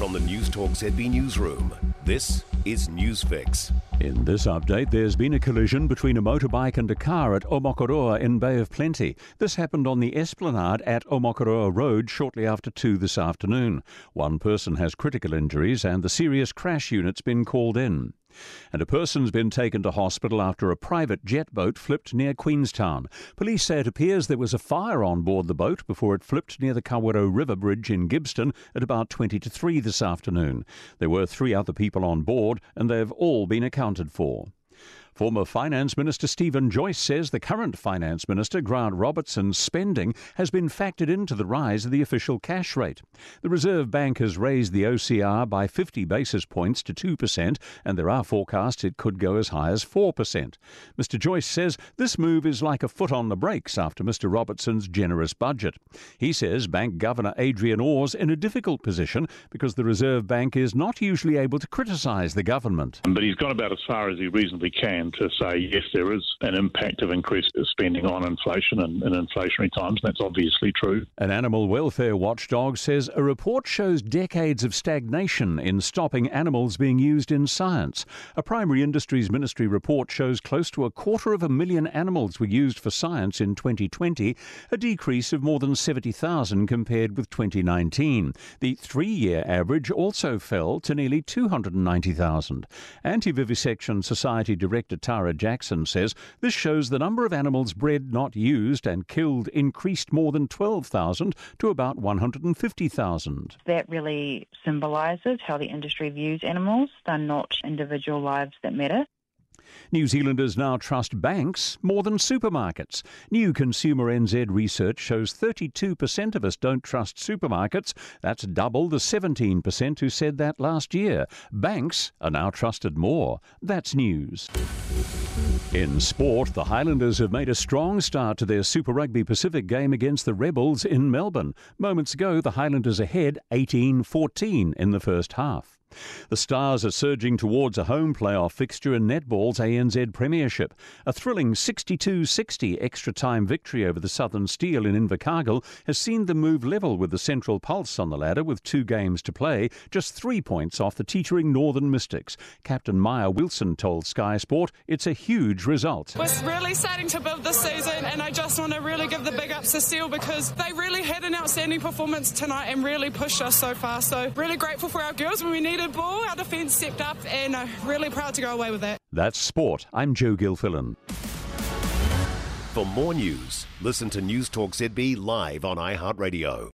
From the Newstalk ZB Newsroom, this is Newsfix. In this update, there's been a collision between a motorbike and a car at Omokoroa in Bay of Plenty. This happened on the esplanade at Omokoroa Road shortly after 2 this afternoon. One person has critical injuries and the serious crash unit's been called in. And a person's been taken to hospital after a private jet boat flipped near Queenstown. Police say it appears there was a fire on board the boat before it flipped near the Kawarau River Bridge in Gibbston at about 20 to 3 this afternoon. There were three other people on board and they've all been accounted for. Former Finance Minister Stephen Joyce says the current Finance Minister, Grant Robertson's spending has been factored into the rise of the official cash rate. The Reserve Bank has raised the OCR by 50 basis points to 2%, and there are forecasts it could go as high as 4%. Mr. Joyce says this move is like a foot on the brakes after Mr. Robertson's generous budget. He says Bank Governor Adrian Orr's in a difficult position because the Reserve Bank is not usually able to criticise the government. But he's gone about as far as he reasonably can to say, yes, there is an impact of increased spending on inflation in, in inflationary times. And that's obviously true. An animal welfare watchdog says a report shows decades of stagnation in stopping animals being used in science. A primary industries ministry report shows close to a quarter of a million animals were used for science in 2020, a decrease of more than 70,000 compared with 2019. The three year average also fell to nearly 290,000. Anti Vivisection Society Director Tara Jackson says this shows the number of animals bred not used and killed increased more than 12,000 to about 150,000. That really symbolises how the industry views animals. They're not individual lives that matter. New Zealanders now trust banks more than supermarkets. New Consumer NZ research shows 32% of us don't trust supermarkets. That's double the 17% who said that last year. Banks are now trusted more. That's news. In sport, the Highlanders have made a strong start to their Super Rugby Pacific game against the Rebels in Melbourne. Moments ago, the Highlanders ahead 18 14 in the first half. The Stars are surging towards a home playoff fixture in netball's ANZ Premiership. A thrilling 62 60 extra time victory over the Southern Steel in Invercargill has seen them move level with the Central Pulse on the ladder with two games to play, just three points off the teetering Northern Mystics. Captain Maia Wilson told Sky Sport it's a huge result. We're really starting to build this season, and I just want to really give the big ups to Steel because they really had an outstanding performance tonight and really pushed us so far. So, really grateful for our girls when we needed ball. Our defence stepped up, and uh, really proud to go away with that. That's sport. I'm Joe Gilfillan. For more news, listen to Newstalk ZB live on iHeartRadio.